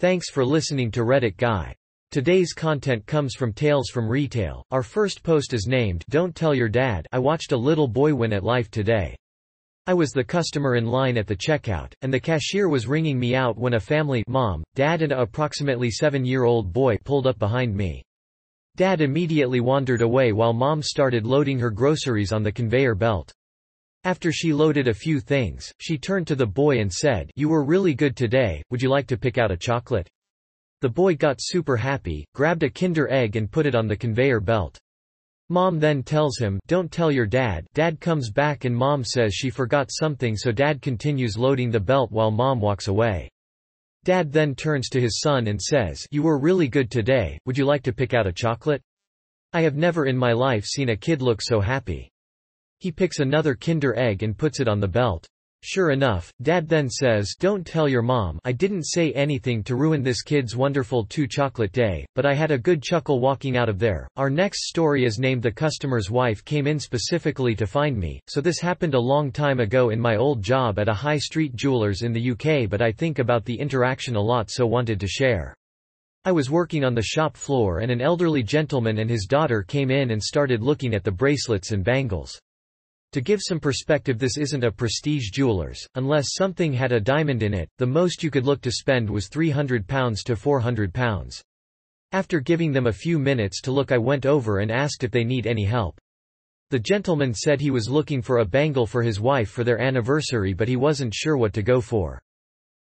Thanks for listening to Reddit Guy. Today's content comes from Tales from Retail. Our first post is named Don't Tell Your Dad I watched a little boy win at life today. I was the customer in line at the checkout, and the cashier was ringing me out when a family mom, dad and a approximately seven-year-old boy pulled up behind me. Dad immediately wandered away while mom started loading her groceries on the conveyor belt. After she loaded a few things, she turned to the boy and said, You were really good today, would you like to pick out a chocolate? The boy got super happy, grabbed a Kinder Egg and put it on the conveyor belt. Mom then tells him, don't tell your dad. Dad comes back and mom says she forgot something so dad continues loading the belt while mom walks away. Dad then turns to his son and says, you were really good today, would you like to pick out a chocolate? I have never in my life seen a kid look so happy. He picks another Kinder Egg and puts it on the belt. Sure enough, Dad then says don't tell your mom I didn't say anything to ruin this kid's wonderful two chocolate day, but I had a good chuckle walking out of there. Our next story is named The Customer's Wife Came In Specifically to Find Me, so this happened a long time ago in my old job at a high street jewelers in the UK but I think about the interaction a lot so wanted to share. I was working on the shop floor and an elderly gentleman and his daughter came in and started looking at the bracelets and bangles. To give some perspective this isn't a prestige jewelers, unless something had a diamond in it, the most you could look to spend was £300 to £400. After giving them a few minutes to look I went over and asked if they need any help. The gentleman said he was looking for a bangle for his wife for their anniversary but he wasn't sure what to go for.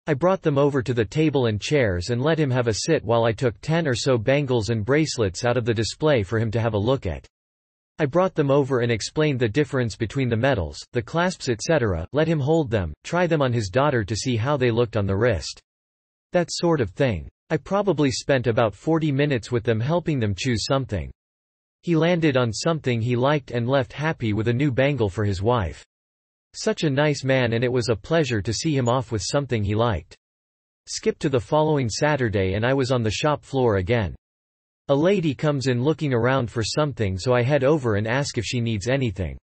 I brought them over to the table and chairs and let him have a sit while I took 10 or so bangles and bracelets out of the display for him to have a look at. I brought them over and explained the difference between the metals, the clasps etc., let him hold them, try them on his daughter to see how they looked on the wrist. That sort of thing. I probably spent about 40 minutes with them helping them choose something. He landed on something he liked and left happy with a new bangle for his wife. Such a nice man and it was a pleasure to see him off with something he liked. Skip to the following Saturday and I was on the shop floor again. A lady comes in looking around for something so I head over and ask if she needs anything.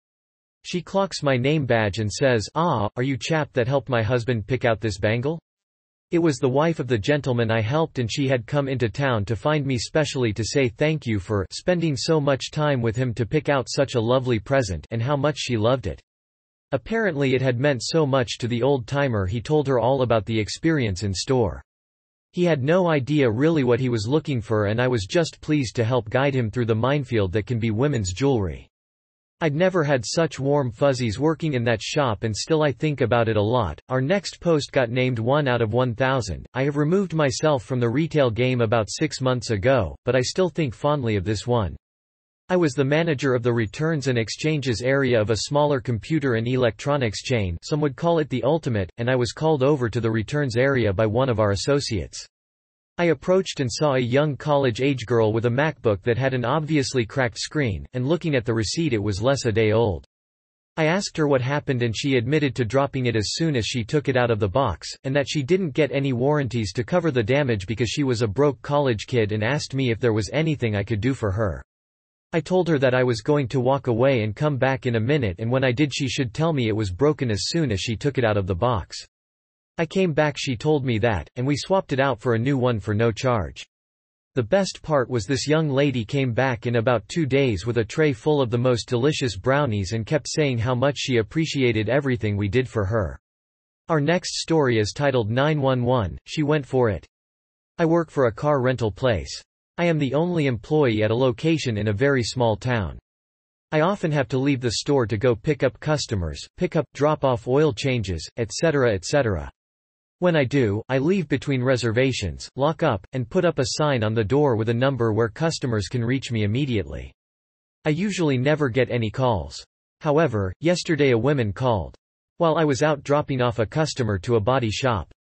She clocks my name badge and says, Ah, are you chap that helped my husband pick out this bangle? It was the wife of the gentleman I helped and she had come into town to find me specially to say thank you for spending so much time with him to pick out such a lovely present and how much she loved it. Apparently it had meant so much to the old-timer he told her all about the experience in store. He had no idea really what he was looking for and I was just pleased to help guide him through the minefield that can be women's jewelry. I'd never had such warm fuzzies working in that shop and still I think about it a lot. Our next post got named 1 out of 1000. I have removed myself from the retail game about 6 months ago, but I still think fondly of this one. I was the manager of the returns and exchanges area of a smaller computer and electronics chain some would call it the ultimate, and I was called over to the returns area by one of our associates. I approached and saw a young college-age girl with a MacBook that had an obviously cracked screen, and looking at the receipt it was less a day old. I asked her what happened and she admitted to dropping it as soon as she took it out of the box, and that she didn't get any warranties to cover the damage because she was a broke college kid and asked me if there was anything I could do for her. I told her that I was going to walk away and come back in a minute and when I did she should tell me it was broken as soon as she took it out of the box. I came back she told me that, and we swapped it out for a new one for no charge. The best part was this young lady came back in about two days with a tray full of the most delicious brownies and kept saying how much she appreciated everything we did for her. Our next story is titled 911, She Went For It. I work for a car rental place. I am the only employee at a location in a very small town. I often have to leave the store to go pick up customers, pick up, drop off oil changes, etc. etc. When I do, I leave between reservations, lock up, and put up a sign on the door with a number where customers can reach me immediately. I usually never get any calls. However, yesterday a woman called. While I was out dropping off a customer to a body shop.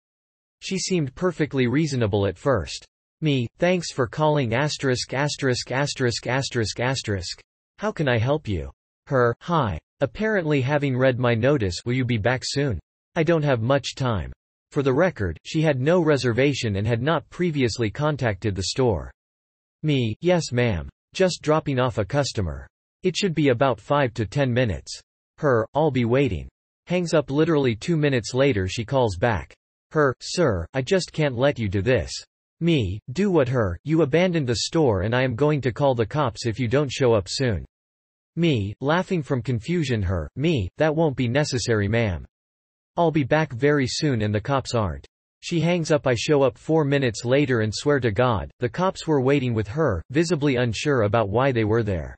She seemed perfectly reasonable at first. Me, thanks for calling asterisk asterisk asterisk asterisk asterisk. How can I help you? Her, hi. Apparently having read my notice will you be back soon? I don't have much time. For the record, she had no reservation and had not previously contacted the store. Me, yes ma'am. Just dropping off a customer. It should be about 5 to 10 minutes. Her, I'll be waiting. Hangs up literally two minutes later she calls back. Her, sir, I just can't let you do this. Me, do what her, you abandoned the store and I am going to call the cops if you don't show up soon. Me, laughing from confusion her, me, that won't be necessary ma'am. I'll be back very soon and the cops aren't. She hangs up I show up four minutes later and swear to God, the cops were waiting with her, visibly unsure about why they were there.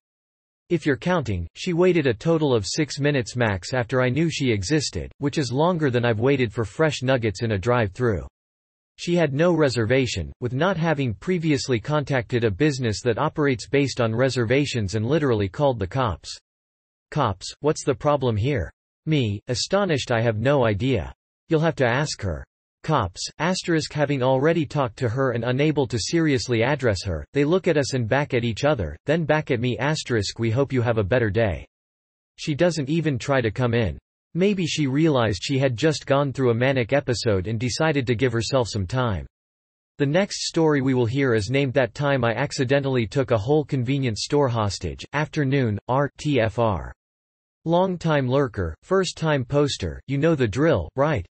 If you're counting, she waited a total of six minutes max after I knew she existed, which is longer than I've waited for fresh nuggets in a drive-through. She had no reservation, with not having previously contacted a business that operates based on reservations and literally called the cops. Cops, what's the problem here? Me, astonished I have no idea. You'll have to ask her. Cops, asterisk having already talked to her and unable to seriously address her, they look at us and back at each other, then back at me asterisk we hope you have a better day. She doesn't even try to come in. Maybe she realized she had just gone through a manic episode and decided to give herself some time. The next story we will hear is named That Time I Accidentally Took a Whole Convenience Store Hostage, Afternoon, R. TFR. Long-time lurker, first-time poster, you know the drill, right?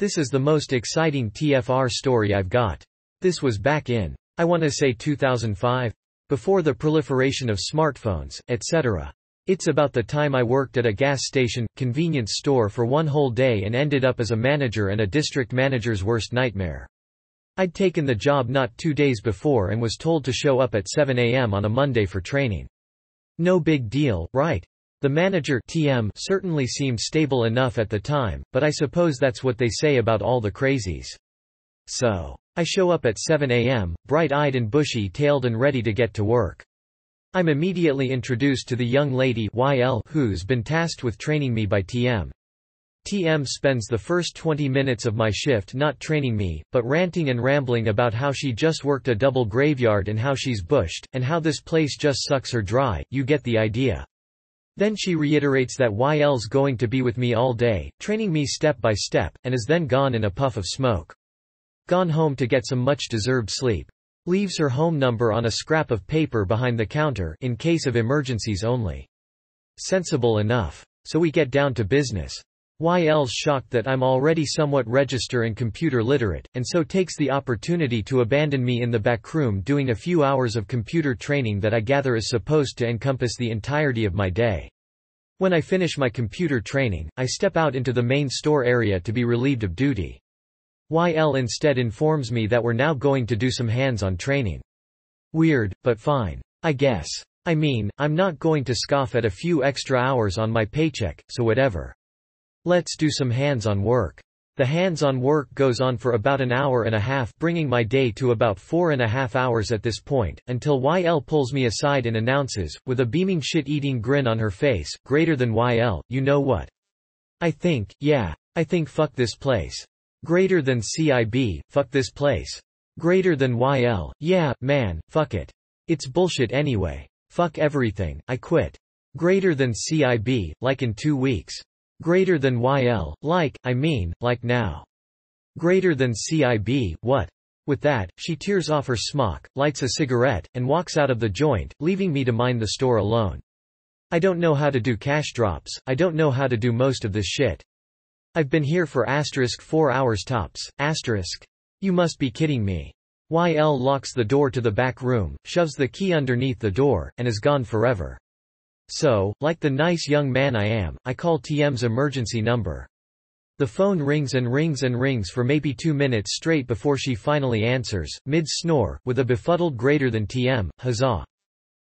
This is the most exciting TFR story I've got. This was back in, I want to say 2005? Before the proliferation of smartphones, etc. It's about the time I worked at a gas station, convenience store for one whole day and ended up as a manager and a district manager's worst nightmare. I'd taken the job not two days before and was told to show up at 7 a.m. on a Monday for training. No big deal, right? The manager TM certainly seemed stable enough at the time, but I suppose that's what they say about all the crazies. So, I show up at 7 a.m., bright-eyed and bushy-tailed and ready to get to work. I'm immediately introduced to the young lady YL who's been tasked with training me by TM. TM spends the first 20 minutes of my shift not training me, but ranting and rambling about how she just worked a double graveyard and how she's bushed, and how this place just sucks her dry, you get the idea. Then she reiterates that YL's going to be with me all day, training me step by step, and is then gone in a puff of smoke. Gone home to get some much-deserved sleep. Leaves her home number on a scrap of paper behind the counter in case of emergencies only. Sensible enough. So we get down to business. YL's shocked that I'm already somewhat register and computer literate, and so takes the opportunity to abandon me in the back room doing a few hours of computer training that I gather is supposed to encompass the entirety of my day. When I finish my computer training, I step out into the main store area to be relieved of duty. YL instead informs me that we're now going to do some hands-on training. Weird, but fine. I guess. I mean, I'm not going to scoff at a few extra hours on my paycheck, so whatever. Let's do some hands-on work. The hands-on work goes on for about an hour and a half bringing my day to about four and a half hours at this point, until YL pulls me aside and announces, with a beaming shit-eating grin on her face, greater than YL, you know what? I think, yeah. I think fuck this place. Greater than CIB, fuck this place. Greater than YL, yeah, man, fuck it. It's bullshit anyway. Fuck everything, I quit. Greater than CIB, like in two weeks. Greater than YL, like, I mean, like now. Greater than CIB, what? With that, she tears off her smock, lights a cigarette, and walks out of the joint, leaving me to mind the store alone. I don't know how to do cash drops, I don't know how to do most of this shit. I've been here for asterisk 4 hours tops, asterisk. You must be kidding me. YL locks the door to the back room, shoves the key underneath the door, and is gone forever. So, like the nice young man I am, I call TM's emergency number. The phone rings and rings and rings for maybe two minutes straight before she finally answers, mid-snore, with a befuddled greater than TM, huzzah.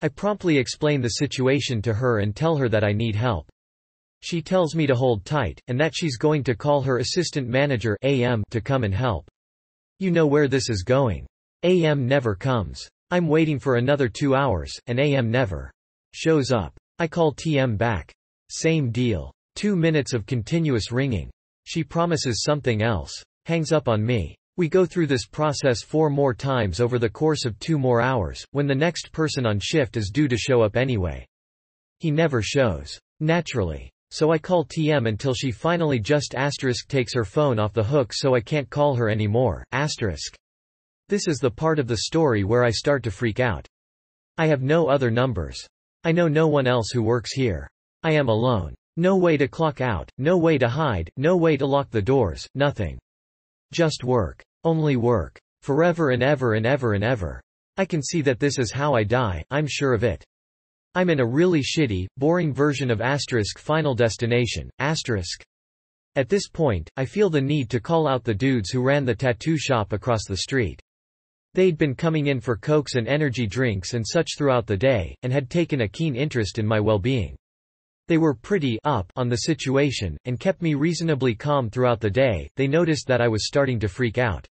I promptly explain the situation to her and tell her that I need help. She tells me to hold tight, and that she's going to call her assistant manager AM to come and help. You know where this is going. AM never comes. I'm waiting for another two hours, and AM never shows up. I call TM back. Same deal. Two minutes of continuous ringing. She promises something else. Hangs up on me. We go through this process four more times over the course of two more hours, when the next person on shift is due to show up anyway. He never shows. Naturally. So I call TM until she finally just asterisk takes her phone off the hook so I can't call her anymore, asterisk. This is the part of the story where I start to freak out. I have no other numbers. I know no one else who works here. I am alone. No way to clock out, no way to hide, no way to lock the doors, nothing. Just work. Only work. Forever and ever and ever and ever. I can see that this is how I die, I'm sure of it. I'm in a really shitty, boring version of asterisk final destination, asterisk. At this point, I feel the need to call out the dudes who ran the tattoo shop across the street. They'd been coming in for cokes and energy drinks and such throughout the day, and had taken a keen interest in my well-being. They were pretty up on the situation, and kept me reasonably calm throughout the day. They noticed that I was starting to freak out.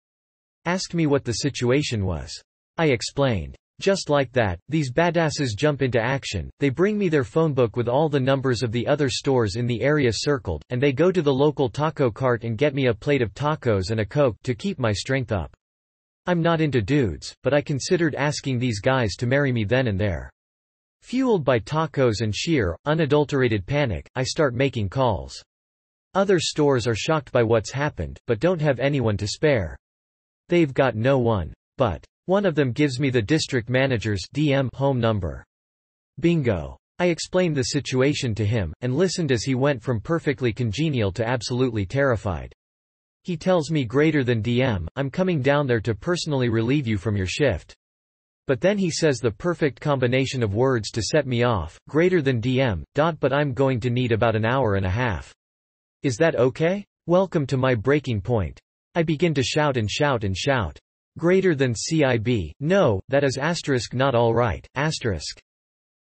Asked me what the situation was. I explained. Just like that, these badasses jump into action, they bring me their phone book with all the numbers of the other stores in the area circled, and they go to the local taco cart and get me a plate of tacos and a coke to keep my strength up. I'm not into dudes, but I considered asking these guys to marry me then and there. Fueled by tacos and sheer, unadulterated panic, I start making calls. Other stores are shocked by what's happened, but don't have anyone to spare. They've got no one. But. One of them gives me the district manager's DM home number. Bingo. I explained the situation to him, and listened as he went from perfectly congenial to absolutely terrified. He tells me greater than DM, I'm coming down there to personally relieve you from your shift. But then he says the perfect combination of words to set me off, greater than DM, dot but I'm going to need about an hour and a half. Is that okay? Welcome to my breaking point. I begin to shout and shout and shout. Greater than CIB, no, that is asterisk not alright, asterisk.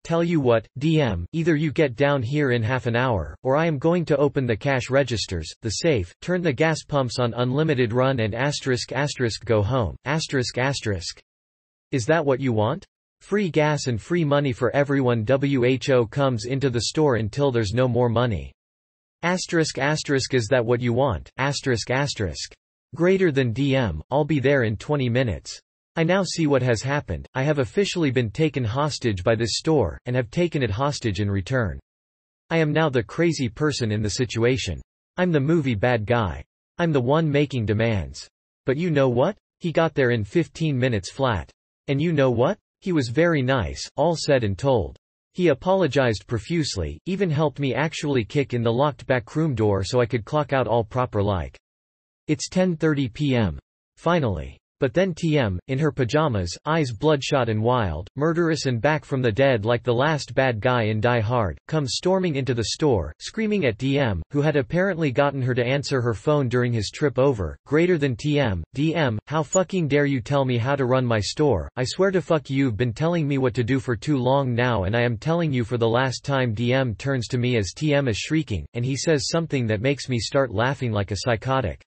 Tell you what, DM, either you get down here in half an hour, or I am going to open the cash registers, the safe, turn the gas pumps on unlimited run and asterisk asterisk go home, asterisk asterisk. Is that what you want? Free gas and free money for everyone WHO comes into the store until there's no more money. Asterisk asterisk is that what you want, asterisk asterisk. Greater than DM, I'll be there in 20 minutes. I now see what has happened, I have officially been taken hostage by this store, and have taken it hostage in return. I am now the crazy person in the situation. I'm the movie bad guy. I'm the one making demands. But you know what? He got there in 15 minutes flat. And you know what? He was very nice, all said and told. He apologized profusely, even helped me actually kick in the locked back room door so I could clock out all proper like. It's 10.30 p.m. Finally. But then TM, in her pajamas, eyes bloodshot and wild, murderous and back from the dead like the last bad guy in Die Hard, comes storming into the store, screaming at DM, who had apparently gotten her to answer her phone during his trip over, greater than TM, DM, how fucking dare you tell me how to run my store, I swear to fuck you've been telling me what to do for too long now and I am telling you for the last time DM turns to me as TM is shrieking, and he says something that makes me start laughing like a psychotic.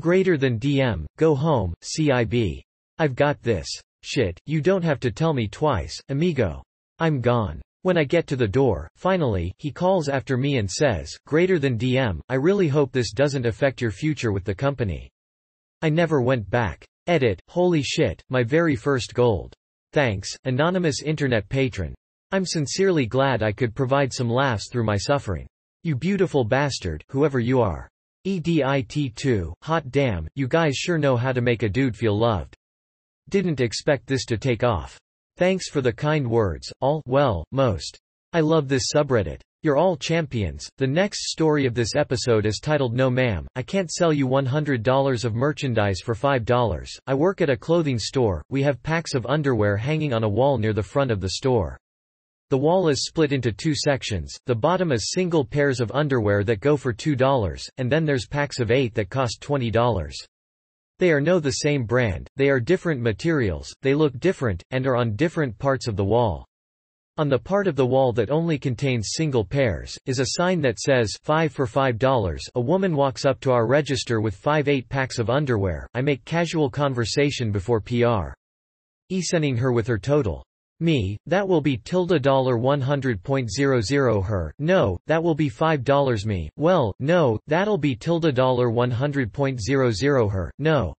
Greater than DM, go home, CIB. I've got this. Shit, you don't have to tell me twice, amigo. I'm gone. When I get to the door, finally, he calls after me and says, greater than DM, I really hope this doesn't affect your future with the company. I never went back. Edit, holy shit, my very first gold. Thanks, anonymous internet patron. I'm sincerely glad I could provide some laughs through my suffering. You beautiful bastard, whoever you are. EDIT2, hot damn, you guys sure know how to make a dude feel loved. Didn't expect this to take off. Thanks for the kind words, all, well, most. I love this subreddit. You're all champions. The next story of this episode is titled No Ma'am, I Can't Sell You $100 of Merchandise for $5. I work at a clothing store, we have packs of underwear hanging on a wall near the front of the store. The wall is split into two sections, the bottom is single pairs of underwear that go for $2, and then there's packs of 8 that cost $20. They are no the same brand, they are different materials, they look different, and are on different parts of the wall. On the part of the wall that only contains single pairs, is a sign that says 5 for $5. A woman walks up to our register with 5 8 packs of underwear, I make casual conversation before PR. E sending her with her total. Me, that will be tilde dollar 100.00 her, no, that will be $5 me, well, no, that'll be tilde dollar 100.00 her, no.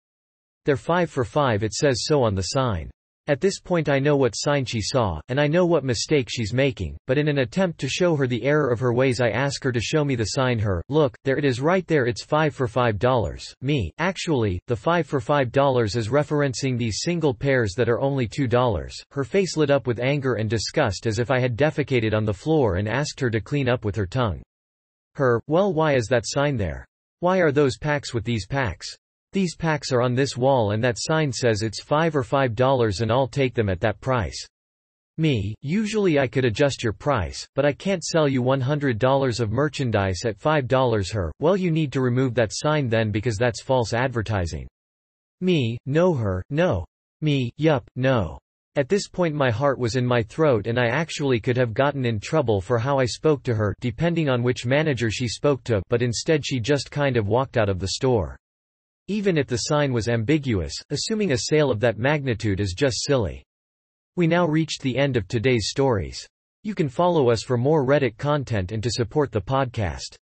They're 5 for 5 it says so on the sign. At this point I know what sign she saw, and I know what mistake she's making, but in an attempt to show her the error of her ways I ask her to show me the sign her, look, there it is right there it's 5 for $5. Me, actually, the 5 for $5 is referencing these single pairs that are only $2. Her face lit up with anger and disgust as if I had defecated on the floor and asked her to clean up with her tongue. Her, well why is that sign there? Why are those packs with these packs? These packs are on this wall and that sign says it's 5 or $5 and I'll take them at that price. Me, usually I could adjust your price, but I can't sell you $100 of merchandise at $5 her, well you need to remove that sign then because that's false advertising. Me, no her, no. Me, yup, no. At this point my heart was in my throat and I actually could have gotten in trouble for how I spoke to her depending on which manager she spoke to but instead she just kind of walked out of the store. Even if the sign was ambiguous, assuming a sale of that magnitude is just silly. We now reached the end of today's stories. You can follow us for more Reddit content and to support the podcast.